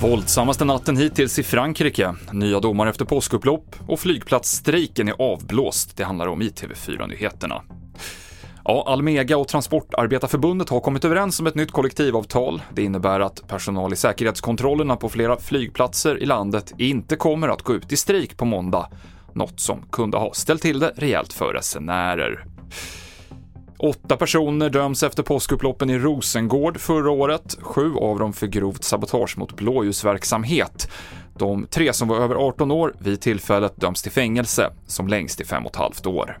Våldsammaste natten hittills i Frankrike, nya domar efter påskupplopp och flygplatsstrejken är avblåst. Det handlar om i TV4-nyheterna. Ja, Almega och Transportarbetarförbundet har kommit överens om ett nytt kollektivavtal. Det innebär att personal i säkerhetskontrollerna på flera flygplatser i landet inte kommer att gå ut i strejk på måndag, något som kunde ha ställt till det rejält för resenärer. Åtta personer döms efter påskupploppen i Rosengård förra året, sju av dem för grovt sabotage mot blåljusverksamhet. De tre som var över 18 år vid tillfället döms till fängelse, som längst i fem och ett halvt år.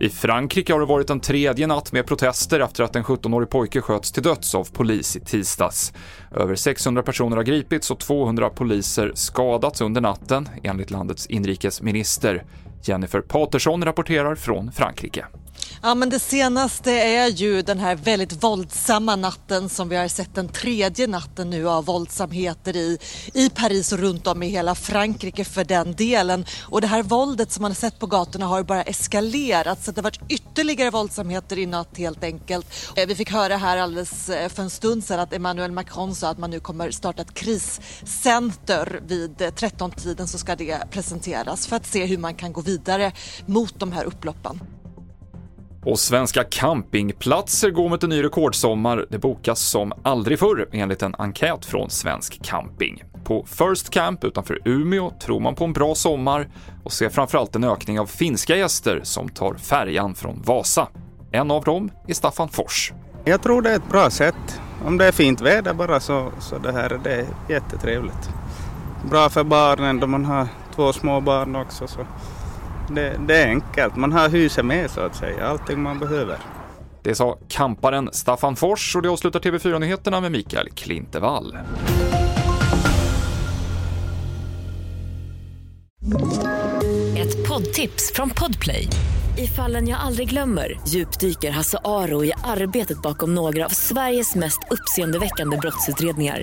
I Frankrike har det varit en tredje natt med protester efter att en 17-årig pojke sköts till döds av polis i tisdags. Över 600 personer har gripits och 200 poliser skadats under natten, enligt landets inrikesminister. Jennifer Paterson rapporterar från Frankrike. Ja, men det senaste är ju den här väldigt våldsamma natten som vi har sett den tredje natten nu av våldsamheter i, i Paris och runt om i hela Frankrike för den delen. Och det här våldet som man har sett på gatorna har bara eskalerat så det har varit ytterligare våldsamheter i natt helt enkelt. Eh, vi fick höra här alldeles eh, för en stund sedan att Emmanuel Macron sa att man nu kommer starta ett kriscenter vid eh, 13-tiden så ska det presenteras för att se hur man kan gå vidare mot de här upploppen. Och svenska campingplatser går mot en ny rekordsommar. Det bokas som aldrig förr enligt en enkät från Svensk Camping. På First Camp utanför Umeå tror man på en bra sommar och ser framförallt en ökning av finska gäster som tar färjan från Vasa. En av dem är Staffan Fors. Jag tror det är ett bra sätt. Om det är fint väder bara så, så det här det är jättetrevligt. Bra för barnen då man har två små barn också. Så det, det, är enkelt. Man har huset med så att säga, allting man behöver. Det sa kamparen Staffan Fors och det avslutar TV4-nyheterna med Mikael Klintevall. Ett poddtips från Podplay. I fallen jag aldrig glömmer djupdyker Hasse Aro i arbetet bakom några av Sveriges mest uppseendeväckande brottsutredningar